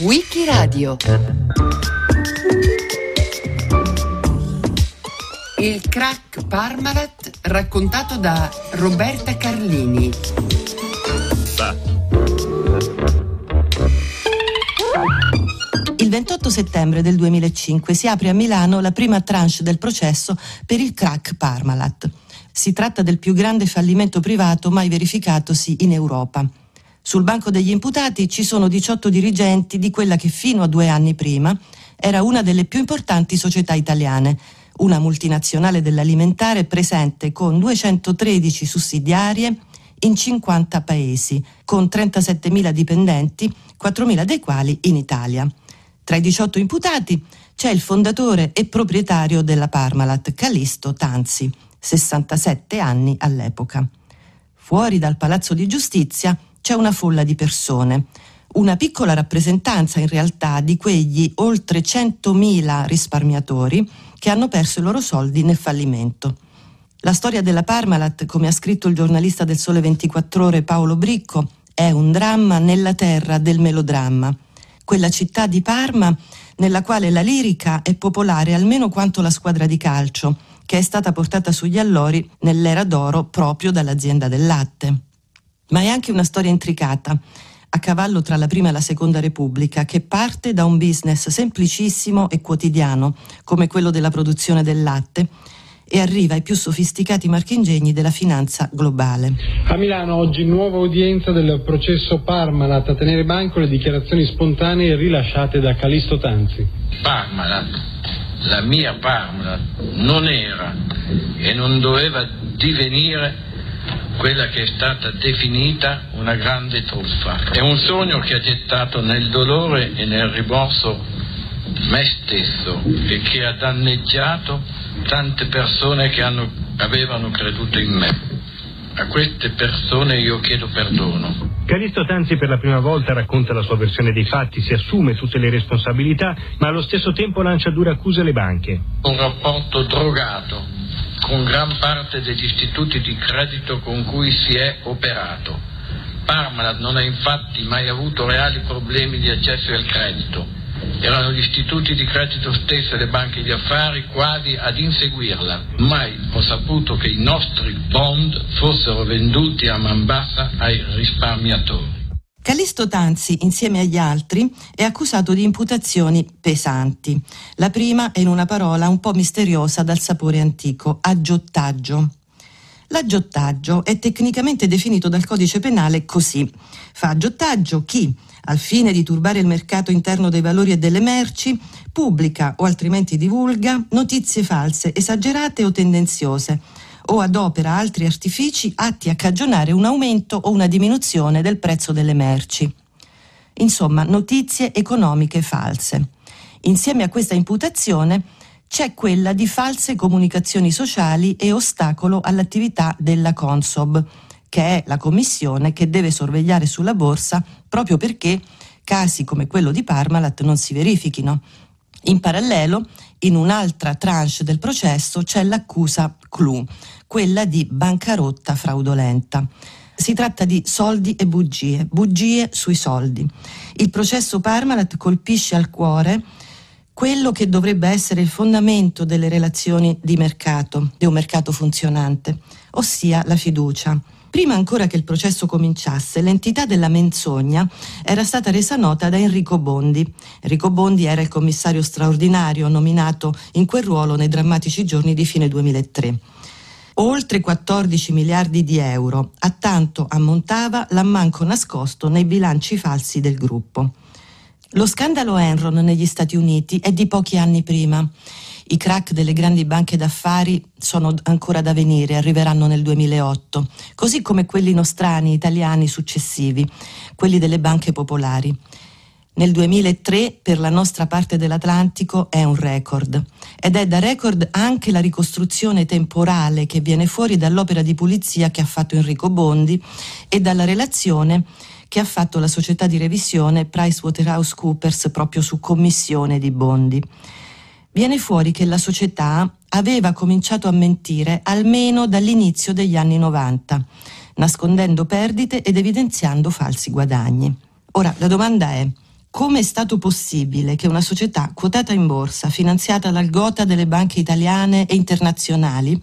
Wikiradio Il crack Parmalat raccontato da Roberta Carlini Il 28 settembre del 2005 si apre a Milano la prima tranche del processo per il crack Parmalat. Si tratta del più grande fallimento privato mai verificatosi in Europa. Sul banco degli imputati ci sono 18 dirigenti di quella che fino a due anni prima era una delle più importanti società italiane, una multinazionale dell'alimentare presente con 213 sussidiarie in 50 paesi, con 37.000 dipendenti, 4.000 dei quali in Italia. Tra i 18 imputati c'è il fondatore e proprietario della Parmalat, Calisto Tanzi, 67 anni all'epoca. Fuori dal Palazzo di Giustizia c'è una folla di persone, una piccola rappresentanza in realtà di quegli oltre 100.000 risparmiatori che hanno perso i loro soldi nel fallimento. La storia della Parmalat, come ha scritto il giornalista del Sole 24 ore Paolo Bricco, è un dramma nella terra del melodramma. Quella città di Parma nella quale la lirica è popolare almeno quanto la squadra di calcio, che è stata portata sugli allori nell'era d'oro proprio dall'azienda del latte. Ma è anche una storia intricata, a cavallo tra la prima e la seconda Repubblica, che parte da un business semplicissimo e quotidiano, come quello della produzione del latte, e arriva ai più sofisticati marchingegni della finanza globale. A Milano oggi nuova udienza del processo Parmalat a tenere banco le dichiarazioni spontanee rilasciate da Calisto Tanzi. Parmalat, la mia Parmalat, non era e non doveva divenire quella che è stata definita una grande truffa. È un sogno che ha gettato nel dolore e nel rimorso me stesso e che ha danneggiato tante persone che hanno, avevano creduto in me. A queste persone io chiedo perdono. Calisto Tanzi per la prima volta racconta la sua versione dei fatti, si assume tutte le responsabilità, ma allo stesso tempo lancia dure accuse alle banche. Un rapporto drogato con gran parte degli istituti di credito con cui si è operato. Parmalat non ha infatti mai avuto reali problemi di accesso al credito. Erano gli istituti di credito stessi e le banche di affari quasi ad inseguirla. Mai ho saputo che i nostri bond fossero venduti a man bassa ai risparmiatori. Calisto Tanzi, insieme agli altri, è accusato di imputazioni pesanti. La prima è in una parola un po' misteriosa dal sapore antico, aggiottaggio. L'aggiottaggio è tecnicamente definito dal codice penale così. Fa aggiottaggio chi, al fine di turbare il mercato interno dei valori e delle merci, pubblica o altrimenti divulga notizie false, esagerate o tendenziose o adopera altri artifici atti a cagionare un aumento o una diminuzione del prezzo delle merci. Insomma, notizie economiche false. Insieme a questa imputazione c'è quella di false comunicazioni sociali e ostacolo all'attività della Consob, che è la commissione che deve sorvegliare sulla borsa proprio perché casi come quello di Parmalat non si verifichino. In parallelo, in un'altra tranche del processo c'è l'accusa clou, quella di bancarotta fraudolenta. Si tratta di soldi e bugie, bugie sui soldi. Il processo Parmalat colpisce al cuore quello che dovrebbe essere il fondamento delle relazioni di mercato, di un mercato funzionante, ossia la fiducia. Prima ancora che il processo cominciasse, l'entità della menzogna era stata resa nota da Enrico Bondi. Enrico Bondi era il commissario straordinario nominato in quel ruolo nei drammatici giorni di fine 2003. Oltre 14 miliardi di euro, a tanto ammontava l'ammanco nascosto nei bilanci falsi del gruppo. Lo scandalo Enron negli Stati Uniti è di pochi anni prima. I crack delle grandi banche d'affari sono ancora da venire, arriveranno nel 2008, così come quelli nostrani, italiani successivi, quelli delle banche popolari. Nel 2003 per la nostra parte dell'Atlantico è un record ed è da record anche la ricostruzione temporale che viene fuori dall'opera di pulizia che ha fatto Enrico Bondi e dalla relazione che ha fatto la società di revisione PricewaterhouseCoopers proprio su commissione di Bondi viene fuori che la società aveva cominciato a mentire almeno dall'inizio degli anni 90, nascondendo perdite ed evidenziando falsi guadagni. Ora, la domanda è come è stato possibile che una società quotata in borsa, finanziata dal gota delle banche italiane e internazionali,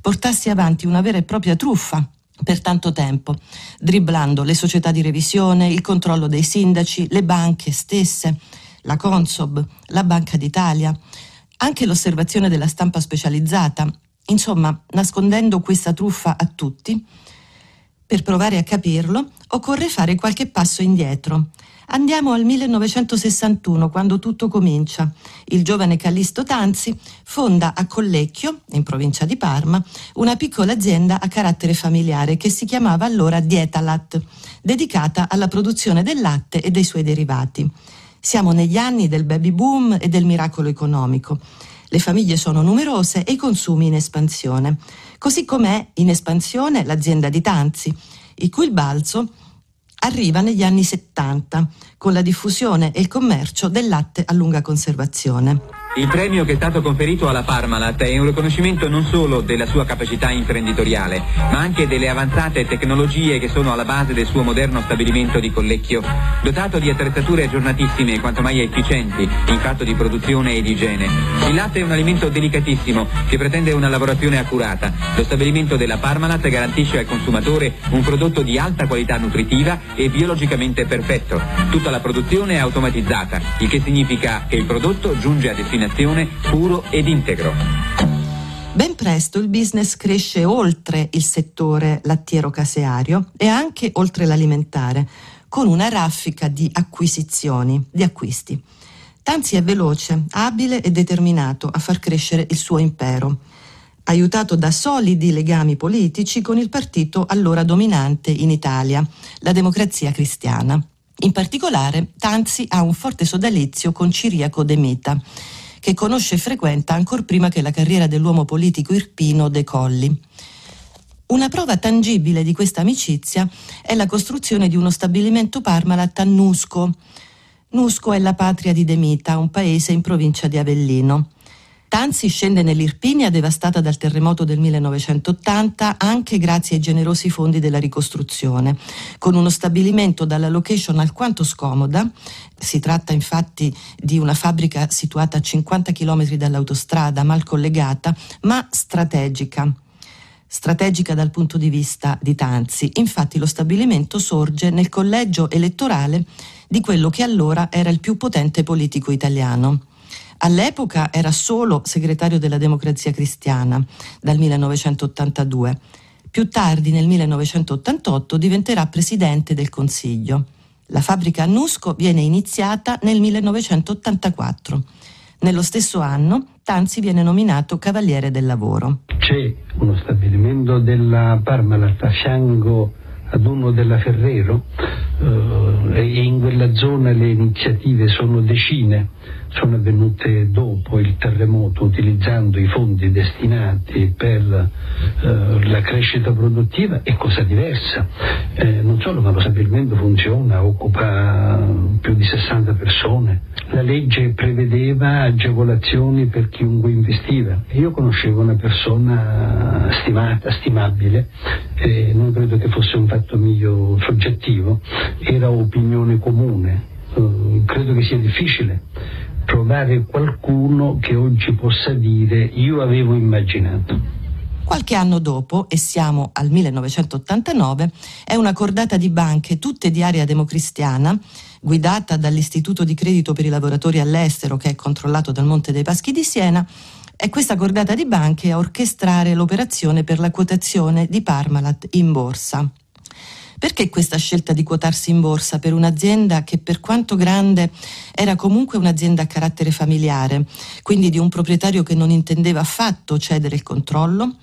portasse avanti una vera e propria truffa per tanto tempo, dribblando le società di revisione, il controllo dei sindaci, le banche stesse, la Consob, la Banca d'Italia, anche l'osservazione della stampa specializzata, insomma, nascondendo questa truffa a tutti. Per provare a capirlo, occorre fare qualche passo indietro Andiamo al 1961, quando tutto comincia. Il giovane Callisto Tanzi fonda a Collecchio, in provincia di Parma, una piccola azienda a carattere familiare che si chiamava allora Dietalat, dedicata alla produzione del latte e dei suoi derivati. Siamo negli anni del baby boom e del miracolo economico. Le famiglie sono numerose e i consumi in espansione. Così com'è in espansione l'azienda di Tanzi, il cui balzo arriva negli anni 70 con la diffusione e il commercio del latte a lunga conservazione. Il premio che è stato conferito alla Parmalat è un riconoscimento non solo della sua capacità imprenditoriale, ma anche delle avanzate tecnologie che sono alla base del suo moderno stabilimento di Collecchio, dotato di attrezzature aggiornatissime e quanto mai efficienti in fatto di produzione e di igiene. Il latte è un alimento delicatissimo che pretende una lavorazione accurata. Lo stabilimento della Parmalat garantisce al consumatore un prodotto di alta qualità nutritiva e biologicamente perfetto. Tutta la produzione è automatizzata, il che significa che il prodotto giunge a destinazione destinazione puro ed integro. Ben presto il business cresce oltre il settore lattiero-caseario e anche oltre l'alimentare, con una raffica di acquisizioni, di acquisti. Tanzi è veloce, abile e determinato a far crescere il suo impero, aiutato da solidi legami politici con il partito allora dominante in Italia, la Democrazia Cristiana. In particolare, Tanzi ha un forte sodalizio con Ciriaco De Meta, che conosce e frequenta ancor prima che la carriera dell'uomo politico irpino decolli. Una prova tangibile di questa amicizia è la costruzione di uno stabilimento Parmalat a Nusco. Nusco è la patria di Demita, un paese in provincia di Avellino. Tanzi scende nell'Irpinia devastata dal terremoto del 1980 anche grazie ai generosi fondi della ricostruzione, con uno stabilimento dalla location alquanto scomoda. Si tratta infatti di una fabbrica situata a 50 km dall'autostrada, mal collegata, ma strategica strategica dal punto di vista di Tanzi. Infatti lo stabilimento sorge nel collegio elettorale di quello che allora era il più potente politico italiano. All'epoca era solo segretario della Democrazia Cristiana dal 1982. Più tardi, nel 1988, diventerà presidente del Consiglio. La fabbrica a Nusco viene iniziata nel 1984. Nello stesso anno Tanzi viene nominato Cavaliere del Lavoro. C'è uno stabilimento della Parmalat a fianco ad uno della Ferrero eh, e in quella zona le iniziative sono decine sono avvenute dopo il terremoto utilizzando i fondi destinati per eh, la crescita produttiva è cosa diversa. Eh, non solo ma lo stabilimento funziona, occupa più di 60 persone. La legge prevedeva agevolazioni per chiunque investiva. Io conoscevo una persona stimata, stimabile, eh, non credo che fosse un fatto mio soggettivo, era opinione comune. Uh, credo che sia difficile trovare qualcuno che oggi possa dire io avevo immaginato. Qualche anno dopo, e siamo al 1989, è una cordata di banche, tutte di area democristiana, guidata dall'Istituto di Credito per i Lavoratori all'Estero, che è controllato dal Monte dei Paschi di Siena, è questa cordata di banche a orchestrare l'operazione per la quotazione di Parmalat in borsa. Perché questa scelta di quotarsi in borsa per un'azienda che per quanto grande era comunque un'azienda a carattere familiare, quindi di un proprietario che non intendeva affatto cedere il controllo?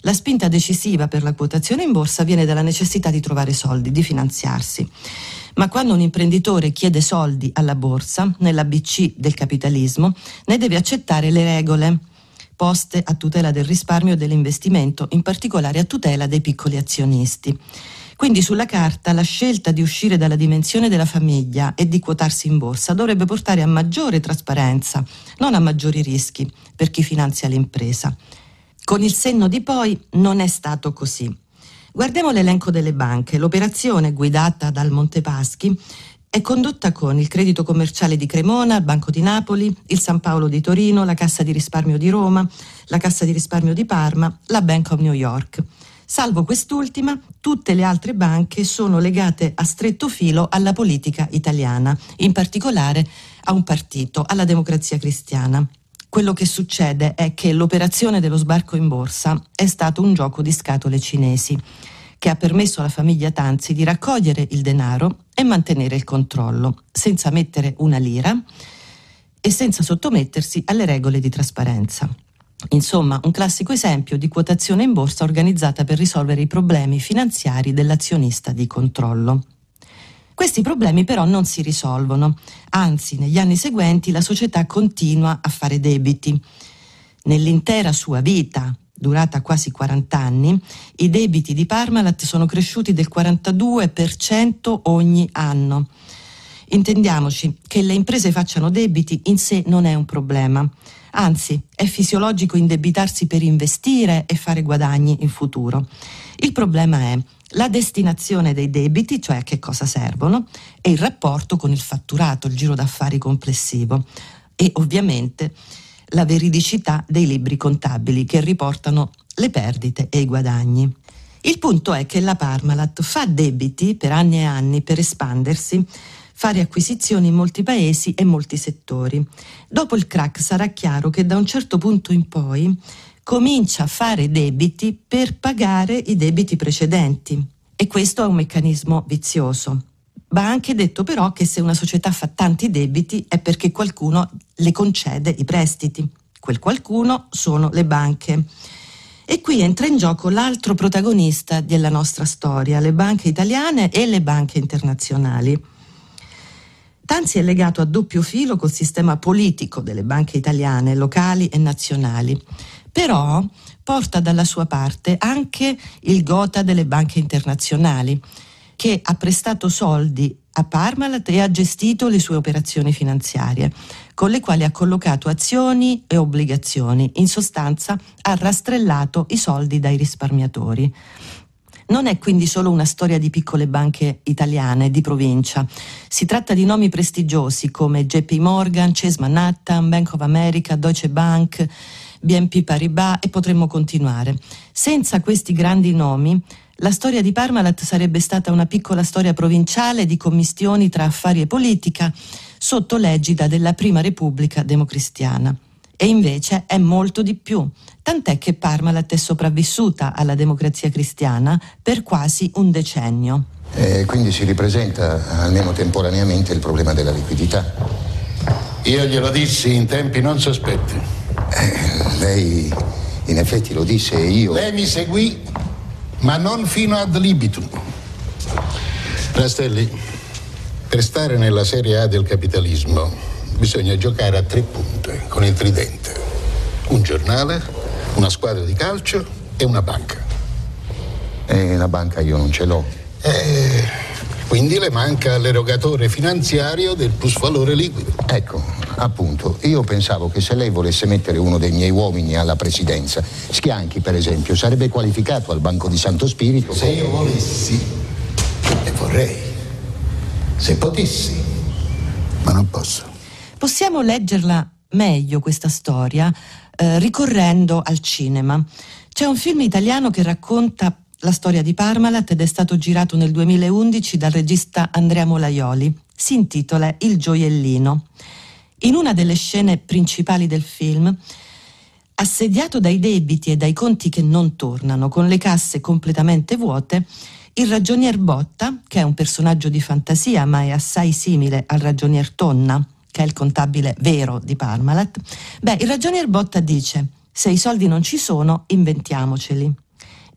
La spinta decisiva per la quotazione in borsa viene dalla necessità di trovare soldi, di finanziarsi. Ma quando un imprenditore chiede soldi alla borsa, nella BC del capitalismo, ne deve accettare le regole poste a tutela del risparmio e dell'investimento, in particolare a tutela dei piccoli azionisti. Quindi sulla carta la scelta di uscire dalla dimensione della famiglia e di quotarsi in borsa dovrebbe portare a maggiore trasparenza, non a maggiori rischi per chi finanzia l'impresa. Con il senno di poi non è stato così. Guardiamo l'elenco delle banche. L'operazione guidata dal Montepaschi è condotta con il Credito Commerciale di Cremona, il Banco di Napoli, il San Paolo di Torino, la Cassa di Risparmio di Roma, la Cassa di Risparmio di Parma, la Bank of New York. Salvo quest'ultima, tutte le altre banche sono legate a stretto filo alla politica italiana, in particolare a un partito, alla democrazia cristiana. Quello che succede è che l'operazione dello sbarco in borsa è stato un gioco di scatole cinesi che ha permesso alla famiglia Tanzi di raccogliere il denaro e mantenere il controllo, senza mettere una lira e senza sottomettersi alle regole di trasparenza. Insomma, un classico esempio di quotazione in borsa organizzata per risolvere i problemi finanziari dell'azionista di controllo. Questi problemi però non si risolvono, anzi negli anni seguenti la società continua a fare debiti. Nell'intera sua vita, durata quasi 40 anni, i debiti di Parmalat sono cresciuti del 42% ogni anno. Intendiamoci che le imprese facciano debiti in sé non è un problema. Anzi, è fisiologico indebitarsi per investire e fare guadagni in futuro. Il problema è la destinazione dei debiti, cioè a che cosa servono, e il rapporto con il fatturato, il giro d'affari complessivo. E ovviamente la veridicità dei libri contabili che riportano le perdite e i guadagni. Il punto è che la Parmalat fa debiti per anni e anni per espandersi, fare acquisizioni in molti paesi e molti settori. Dopo il crack sarà chiaro che da un certo punto in poi comincia a fare debiti per pagare i debiti precedenti. E questo è un meccanismo vizioso. Va anche detto però che se una società fa tanti debiti è perché qualcuno le concede i prestiti. Quel qualcuno sono le banche. E qui entra in gioco l'altro protagonista della nostra storia, le banche italiane e le banche internazionali. Tanzi è legato a doppio filo col sistema politico delle banche italiane, locali e nazionali, però porta dalla sua parte anche il gota delle banche internazionali che ha prestato soldi a Parmalat e ha gestito le sue operazioni finanziarie, con le quali ha collocato azioni e obbligazioni. In sostanza ha rastrellato i soldi dai risparmiatori. Non è quindi solo una storia di piccole banche italiane di provincia. Si tratta di nomi prestigiosi come JP Morgan, Chase Manhattan, Bank of America, Deutsche Bank, BNP Paribas e potremmo continuare. Senza questi grandi nomi la storia di Parmalat sarebbe stata una piccola storia provinciale di commistioni tra affari e politica sotto l'egida della Prima Repubblica democristiana. E invece è molto di più, tant'è che Parmalat è sopravvissuta alla democrazia cristiana per quasi un decennio. E quindi si ripresenta, almeno temporaneamente, il problema della liquidità. Io glielo dissi in tempi non sospetti. Eh, lei in effetti lo disse e io... Lei mi seguì ma non fino ad libitum. Rastelli, per stare nella serie A del capitalismo bisogna giocare a tre punte con il tridente. Un giornale, una squadra di calcio e una banca. E la banca io non ce l'ho. Eh, quindi le manca l'erogatore finanziario del plusvalore liquido. Ecco, appunto, io pensavo che se lei volesse mettere uno dei miei uomini alla presidenza, Schianchi per esempio, sarebbe qualificato al Banco di Santo Spirito. Se io volessi, e vorrei, se potessi, ma non posso. Possiamo leggerla meglio questa storia eh, ricorrendo al cinema. C'è un film italiano che racconta la storia di Parmalat ed è stato girato nel 2011 dal regista Andrea Molaioli. Si intitola Il gioiellino. In una delle scene principali del film, assediato dai debiti e dai conti che non tornano, con le casse completamente vuote, il ragionier Botta, che è un personaggio di fantasia ma è assai simile al ragionier Tonna, che è il contabile vero di Parmalat, beh, il ragionier Botta dice: Se i soldi non ci sono, inventiamoceli.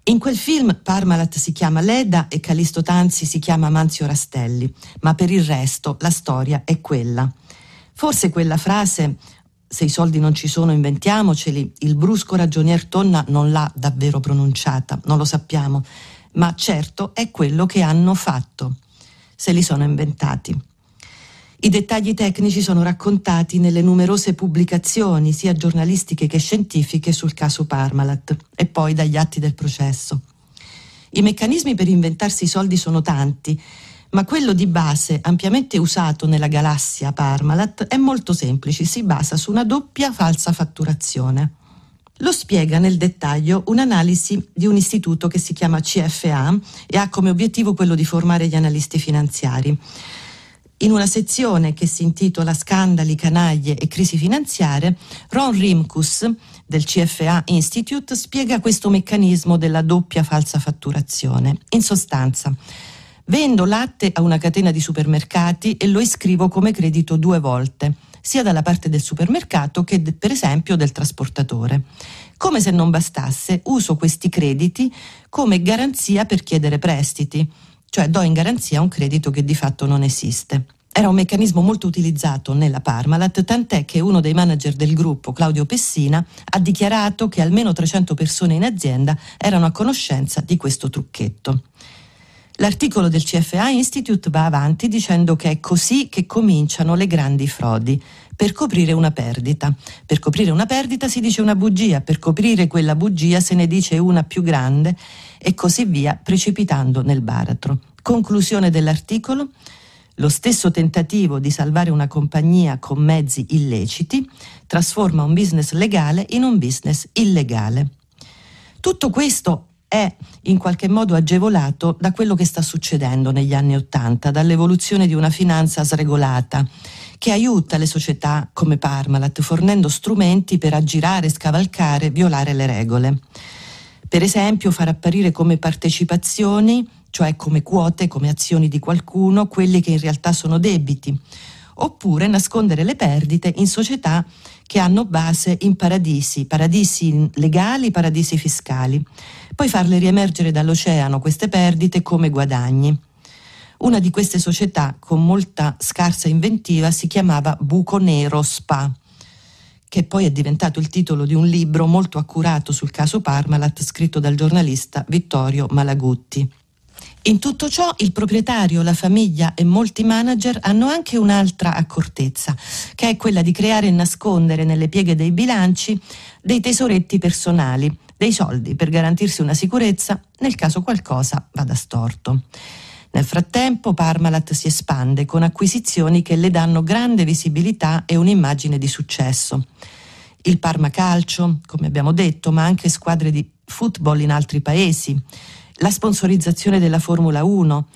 In quel film Parmalat si chiama Leda e Calisto Tanzi si chiama Manzio Rastelli, ma per il resto la storia è quella. Forse quella frase se i soldi non ci sono inventiamoceli, il brusco ragionier Tonna non l'ha davvero pronunciata, non lo sappiamo, ma certo è quello che hanno fatto, se li sono inventati. I dettagli tecnici sono raccontati nelle numerose pubblicazioni, sia giornalistiche che scientifiche, sul caso Parmalat e poi dagli atti del processo. I meccanismi per inventarsi i soldi sono tanti, ma quello di base ampiamente usato nella galassia Parmalat è molto semplice, si basa su una doppia falsa fatturazione. Lo spiega nel dettaglio un'analisi di un istituto che si chiama CFA e ha come obiettivo quello di formare gli analisti finanziari. In una sezione che si intitola Scandali, canaglie e crisi finanziarie, Ron Rimkus del CFA Institute spiega questo meccanismo della doppia falsa fatturazione. In sostanza, vendo latte a una catena di supermercati e lo iscrivo come credito due volte, sia dalla parte del supermercato che per esempio del trasportatore. Come se non bastasse, uso questi crediti come garanzia per chiedere prestiti cioè do in garanzia un credito che di fatto non esiste. Era un meccanismo molto utilizzato nella Parmalat, tant'è che uno dei manager del gruppo, Claudio Pessina, ha dichiarato che almeno 300 persone in azienda erano a conoscenza di questo trucchetto. L'articolo del CFA Institute va avanti dicendo che è così che cominciano le grandi frodi, per coprire una perdita. Per coprire una perdita si dice una bugia, per coprire quella bugia se ne dice una più grande e così via, precipitando nel baratro. Conclusione dell'articolo. Lo stesso tentativo di salvare una compagnia con mezzi illeciti trasforma un business legale in un business illegale. Tutto questo è in qualche modo agevolato da quello che sta succedendo negli anni Ottanta, dall'evoluzione di una finanza sregolata che aiuta le società come Parmalat fornendo strumenti per aggirare, scavalcare, violare le regole. Per esempio far apparire come partecipazioni, cioè come quote, come azioni di qualcuno, quelli che in realtà sono debiti, oppure nascondere le perdite in società che hanno base in paradisi, paradisi legali, paradisi fiscali, poi farle riemergere dall'oceano queste perdite come guadagni. Una di queste società, con molta scarsa inventiva, si chiamava Buco Nero Spa, che poi è diventato il titolo di un libro molto accurato sul caso Parmalat scritto dal giornalista Vittorio Malagutti. In tutto ciò il proprietario, la famiglia e molti manager hanno anche un'altra accortezza, che è quella di creare e nascondere nelle pieghe dei bilanci dei tesoretti personali, dei soldi per garantirsi una sicurezza nel caso qualcosa vada storto. Nel frattempo Parmalat si espande con acquisizioni che le danno grande visibilità e un'immagine di successo. Il Parma Calcio, come abbiamo detto, ma anche squadre di football in altri paesi la sponsorizzazione della Formula 1,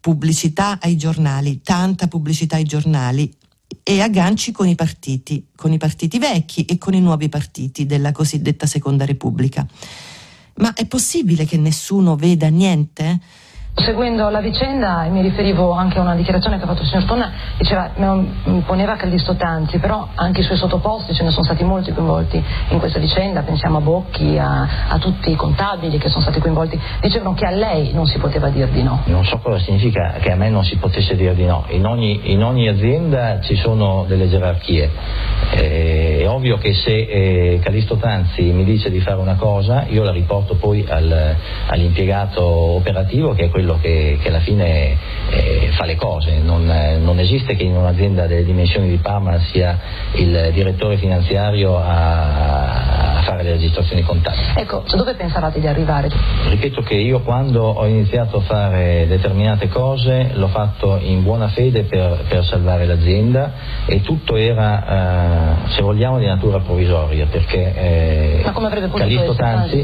pubblicità ai giornali, tanta pubblicità ai giornali e agganci con i partiti, con i partiti vecchi e con i nuovi partiti della cosiddetta Seconda Repubblica. Ma è possibile che nessuno veda niente? Seguendo la vicenda, e mi riferivo anche a una dichiarazione che ha fatto il signor Stonna, diceva, poneva Callisto Tanzi, però anche i suoi sottoposti, ce ne sono stati molti coinvolti in questa vicenda, pensiamo a Bocchi, a, a tutti i contabili che sono stati coinvolti, dicevano che a lei non si poteva dire di no. Non so cosa significa che a me non si potesse dire di no, in ogni, in ogni azienda ci sono delle gerarchie, eh, è ovvio che se eh, Callisto Tanzi mi dice di fare una cosa, io la riporto poi al, all'impiegato operativo che è quello quello che, che alla fine eh, fa le cose, non, non, esiste che in un'azienda delle dimensioni di Parma sia il direttore finanziario a, a fare le registrazioni contabili. Ecco, dove pensavate di arrivare? Ripeto che io quando ho iniziato a fare determinate cose l'ho fatto in buona fede per, per salvare l'azienda e tutto era, eh, se vogliamo, di natura provvisoria perché eh, Ma come avrebbe potuto Callisto Tanzi,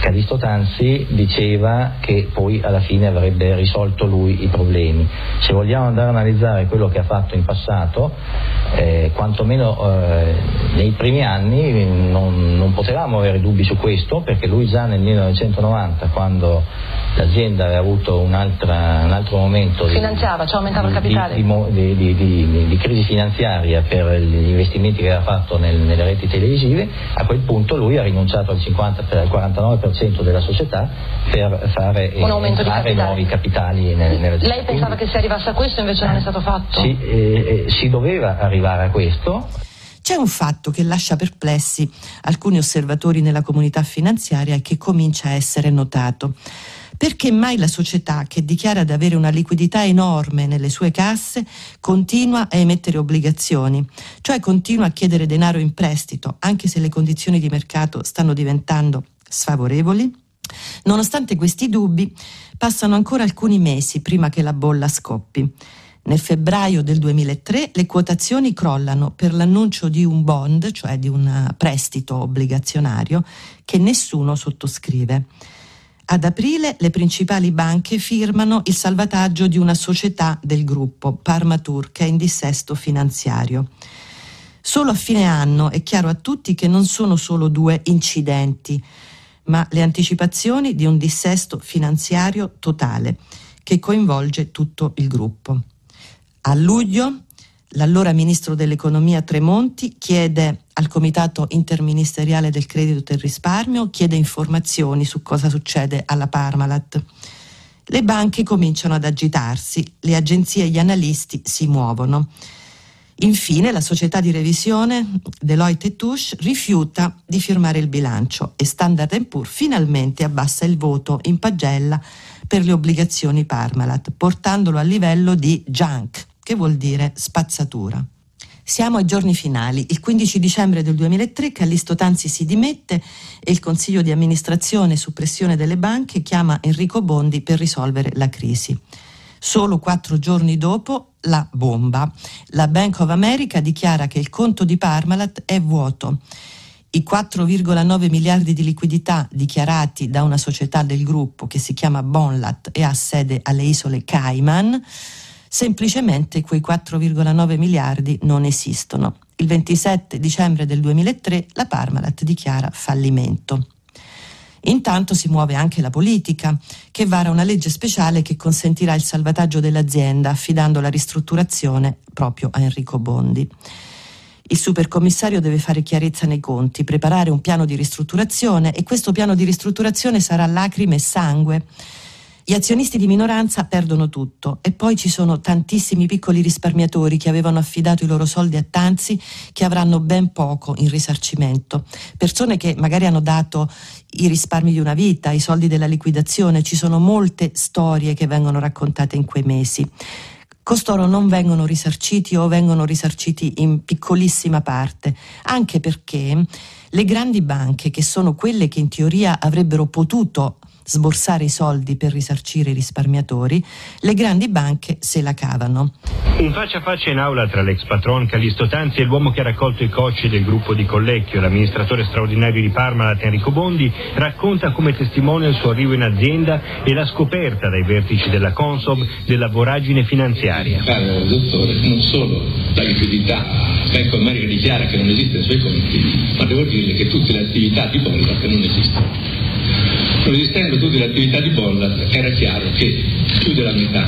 Callisto Tanzi diceva che poi alla fine fine avrebbe risolto lui i problemi. Se vogliamo andare a analizzare quello che ha fatto in passato, eh, quantomeno eh, nei primi anni non, non, potevamo avere dubbi su questo perché lui già nel 1990 quando l'azienda aveva avuto un, un altro momento di, di, di, di, crisi finanziaria per gli investimenti che aveva fatto nel, nelle reti televisive, a quel punto lui ha rinunciato al, 50, al 49% della società per fare un aumento entrare nuovi capitali nel, nella Lei pensava che si arrivasse a questo invece non è stato fatto? Sì, eh, eh, si doveva arrivare a questo. C'è un fatto che lascia perplessi alcuni osservatori nella comunità finanziaria e che comincia a essere notato. Perché mai la società che dichiara di avere una liquidità enorme nelle sue casse continua a emettere obbligazioni, cioè continua a chiedere denaro in prestito, anche se le condizioni di mercato stanno diventando sfavorevoli? Nonostante questi dubbi, passano ancora alcuni mesi prima che la bolla scoppi. Nel febbraio del 2003 le quotazioni crollano per l'annuncio di un bond, cioè di un prestito obbligazionario, che nessuno sottoscrive. Ad aprile le principali banche firmano il salvataggio di una società del gruppo, Parmatur, che è in dissesto finanziario. Solo a fine anno è chiaro a tutti che non sono solo due incidenti, ma le anticipazioni di un dissesto finanziario totale che coinvolge tutto il gruppo. A luglio l'allora ministro dell'economia Tremonti chiede al Comitato interministeriale del credito e del risparmio, chiede informazioni su cosa succede alla Parmalat. Le banche cominciano ad agitarsi, le agenzie e gli analisti si muovono. Infine la società di revisione Deloitte Touche rifiuta di firmare il bilancio e Standard Poor's finalmente abbassa il voto in pagella per le obbligazioni Parmalat, portandolo a livello di junk, che vuol dire spazzatura. Siamo ai giorni finali. Il 15 dicembre del 2003 Callisto Tanzi si dimette e il Consiglio di amministrazione su pressione delle banche chiama Enrico Bondi per risolvere la crisi. Solo quattro giorni dopo la bomba. La Bank of America dichiara che il conto di Parmalat è vuoto. I 4,9 miliardi di liquidità dichiarati da una società del gruppo che si chiama Bonlat e ha sede alle isole Cayman, semplicemente quei 4,9 miliardi non esistono. Il 27 dicembre del 2003 la Parmalat dichiara fallimento. Intanto si muove anche la politica, che vara una legge speciale che consentirà il salvataggio dell'azienda, affidando la ristrutturazione proprio a Enrico Bondi. Il supercommissario deve fare chiarezza nei conti, preparare un piano di ristrutturazione e questo piano di ristrutturazione sarà lacrime e sangue gli azionisti di minoranza perdono tutto e poi ci sono tantissimi piccoli risparmiatori che avevano affidato i loro soldi a Tanzi che avranno ben poco in risarcimento. Persone che magari hanno dato i risparmi di una vita, i soldi della liquidazione, ci sono molte storie che vengono raccontate in quei mesi. Costoro non vengono risarciti o vengono risarciti in piccolissima parte, anche perché le grandi banche, che sono quelle che in teoria avrebbero potuto sborsare i soldi per risarcire i risparmiatori, le grandi banche se la cavano. Un faccia a faccia in aula tra l'ex patron Callisto Tanzi e l'uomo che ha raccolto i cocci del gruppo di Collecchio, l'amministratore straordinario di Parmalat Enrico Bondi, racconta come testimone il suo arrivo in azienda e la scoperta dai vertici della Consob della voragine finanziaria. Caro dottore, non solo la liquidità, of America dichiara che non esiste nei suoi conti, ma devo dirle che tutte le attività di Bollat non esistono. Esistendo tutte le attività di Bollat era chiaro che più della metà,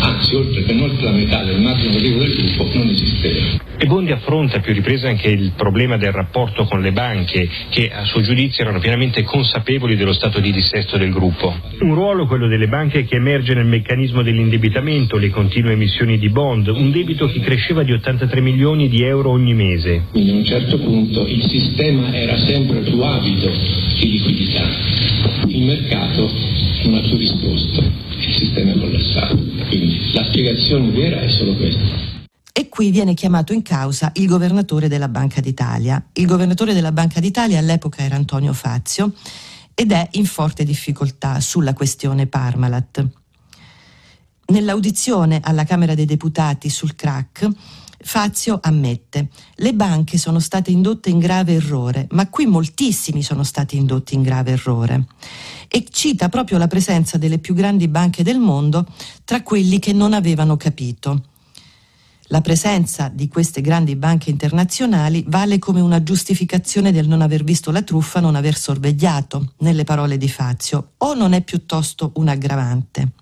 anzi oltre ben oltre la metà del margine operativo del gruppo non esisteva. E Bondi affronta a più riprese anche il problema del rapporto con le banche, che a suo giudizio erano pienamente consapevoli dello stato di dissesto del gruppo. Un ruolo, quello delle banche, che emerge nel meccanismo dell'indebitamento, le continue emissioni di bond, un debito che cresceva di 83 milioni di euro ogni mese. Quindi a un certo punto il sistema era sempre più avido di liquidità, mercato non ha più risposto, il sistema è collassato. Quindi la spiegazione vera è solo questa. E qui viene chiamato in causa il governatore della Banca d'Italia. Il governatore della Banca d'Italia all'epoca era Antonio Fazio ed è in forte difficoltà sulla questione Parmalat. Nell'audizione alla Camera dei Deputati sul crack, Fazio ammette, le banche sono state indotte in grave errore, ma qui moltissimi sono stati indotti in grave errore. E cita proprio la presenza delle più grandi banche del mondo tra quelli che non avevano capito. La presenza di queste grandi banche internazionali vale come una giustificazione del non aver visto la truffa, non aver sorvegliato, nelle parole di Fazio, o non è piuttosto un aggravante.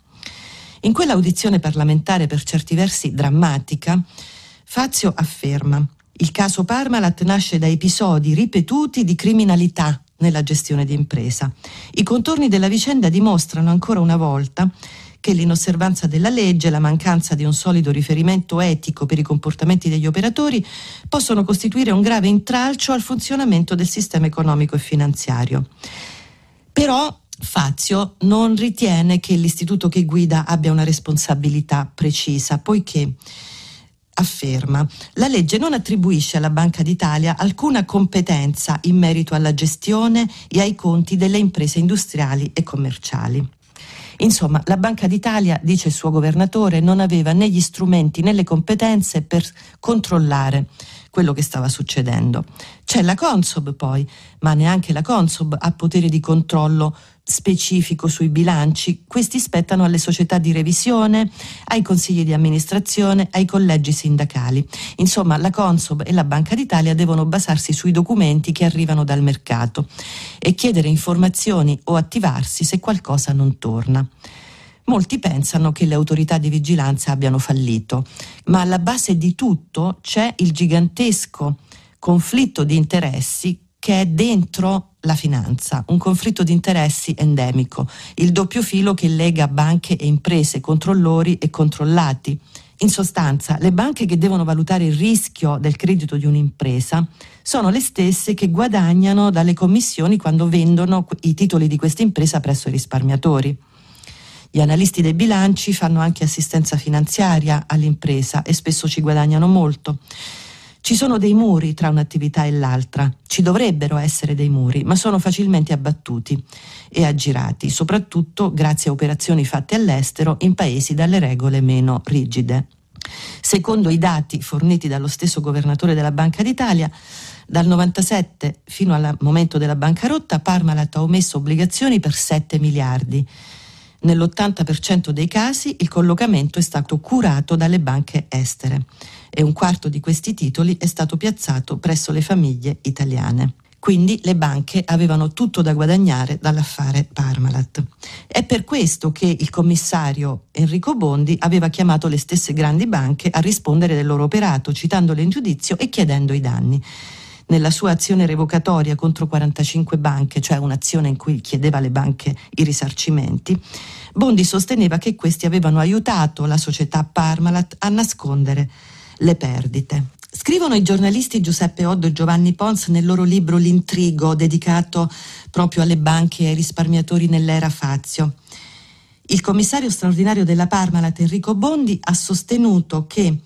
In quell'audizione parlamentare per certi versi drammatica, Fazio afferma il caso Parmalat nasce da episodi ripetuti di criminalità nella gestione di impresa. I contorni della vicenda dimostrano ancora una volta che l'inosservanza della legge, la mancanza di un solido riferimento etico per i comportamenti degli operatori possono costituire un grave intralcio al funzionamento del sistema economico e finanziario. Però Fazio non ritiene che l'istituto che guida abbia una responsabilità precisa, poiché afferma la legge non attribuisce alla Banca d'Italia alcuna competenza in merito alla gestione e ai conti delle imprese industriali e commerciali. Insomma, la Banca d'Italia, dice il suo governatore, non aveva né gli strumenti né le competenze per controllare quello che stava succedendo. C'è la Consob poi, ma neanche la Consob ha potere di controllo specifico sui bilanci, questi spettano alle società di revisione, ai consigli di amministrazione, ai collegi sindacali. Insomma, la Consob e la Banca d'Italia devono basarsi sui documenti che arrivano dal mercato e chiedere informazioni o attivarsi se qualcosa non torna. Molti pensano che le autorità di vigilanza abbiano fallito, ma alla base di tutto c'è il gigantesco conflitto di interessi che è dentro la finanza, un conflitto di interessi endemico, il doppio filo che lega banche e imprese, controllori e controllati. In sostanza, le banche che devono valutare il rischio del credito di un'impresa sono le stesse che guadagnano dalle commissioni quando vendono i titoli di questa impresa presso i risparmiatori. Gli analisti dei bilanci fanno anche assistenza finanziaria all'impresa e spesso ci guadagnano molto. Ci sono dei muri tra un'attività e l'altra, ci dovrebbero essere dei muri, ma sono facilmente abbattuti e aggirati, soprattutto grazie a operazioni fatte all'estero in paesi dalle regole meno rigide. Secondo i dati forniti dallo stesso governatore della Banca d'Italia, dal 97 fino al momento della bancarotta Parmalat ha omesso obbligazioni per 7 miliardi Nell'80% dei casi il collocamento è stato curato dalle banche estere e un quarto di questi titoli è stato piazzato presso le famiglie italiane. Quindi le banche avevano tutto da guadagnare dall'affare Parmalat. È per questo che il commissario Enrico Bondi aveva chiamato le stesse grandi banche a rispondere del loro operato, citandole in giudizio e chiedendo i danni nella sua azione revocatoria contro 45 banche, cioè un'azione in cui chiedeva alle banche i risarcimenti, Bondi sosteneva che questi avevano aiutato la società Parmalat a nascondere le perdite. Scrivono i giornalisti Giuseppe Oddo e Giovanni Pons nel loro libro L'intrigo, dedicato proprio alle banche e ai risparmiatori nell'era Fazio. Il commissario straordinario della Parmalat, Enrico Bondi, ha sostenuto che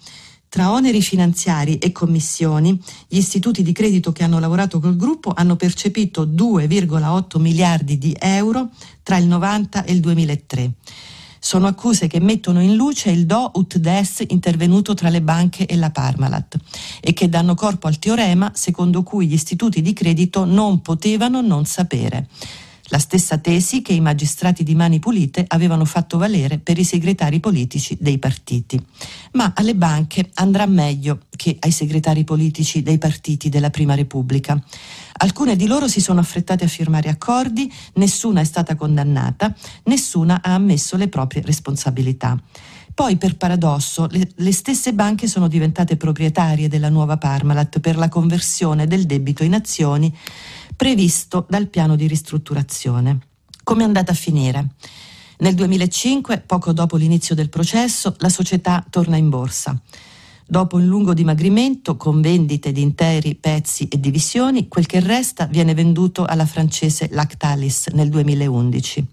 tra oneri finanziari e commissioni, gli istituti di credito che hanno lavorato col gruppo hanno percepito 2,8 miliardi di euro tra il 90 e il 2003. Sono accuse che mettono in luce il do ut des intervenuto tra le banche e la Parmalat e che danno corpo al teorema secondo cui gli istituti di credito non potevano non sapere. La stessa tesi che i magistrati di Mani Pulite avevano fatto valere per i segretari politici dei partiti. Ma alle banche andrà meglio che ai segretari politici dei partiti della Prima Repubblica. Alcune di loro si sono affrettate a firmare accordi, nessuna è stata condannata, nessuna ha ammesso le proprie responsabilità. Poi, per paradosso, le, le, stesse banche sono diventate proprietarie della nuova Parmalat per la conversione del debito in azioni previsto dal piano di ristrutturazione. Come è andata a finire? Nel 2005, poco dopo l'inizio del processo, la società torna in borsa. Dopo un lungo dimagrimento, con vendite di interi pezzi e divisioni, quel che resta viene venduto alla francese Lactalis nel 2011.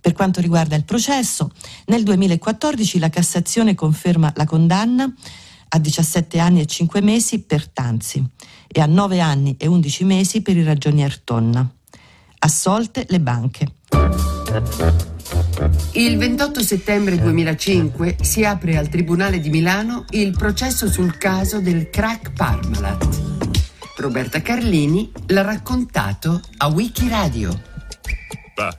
Per quanto riguarda il processo, nel 2014 la Cassazione conferma la condanna a 17 anni e 5 mesi per Tanzi e a 9 anni e 11 mesi per il ragionier Tonna. Assolte le banche. Il 28 settembre 2005 si apre al Tribunale di Milano il processo sul caso del crack Parmalat. Roberta Carlini l'ha raccontato a Wikiradio. Bah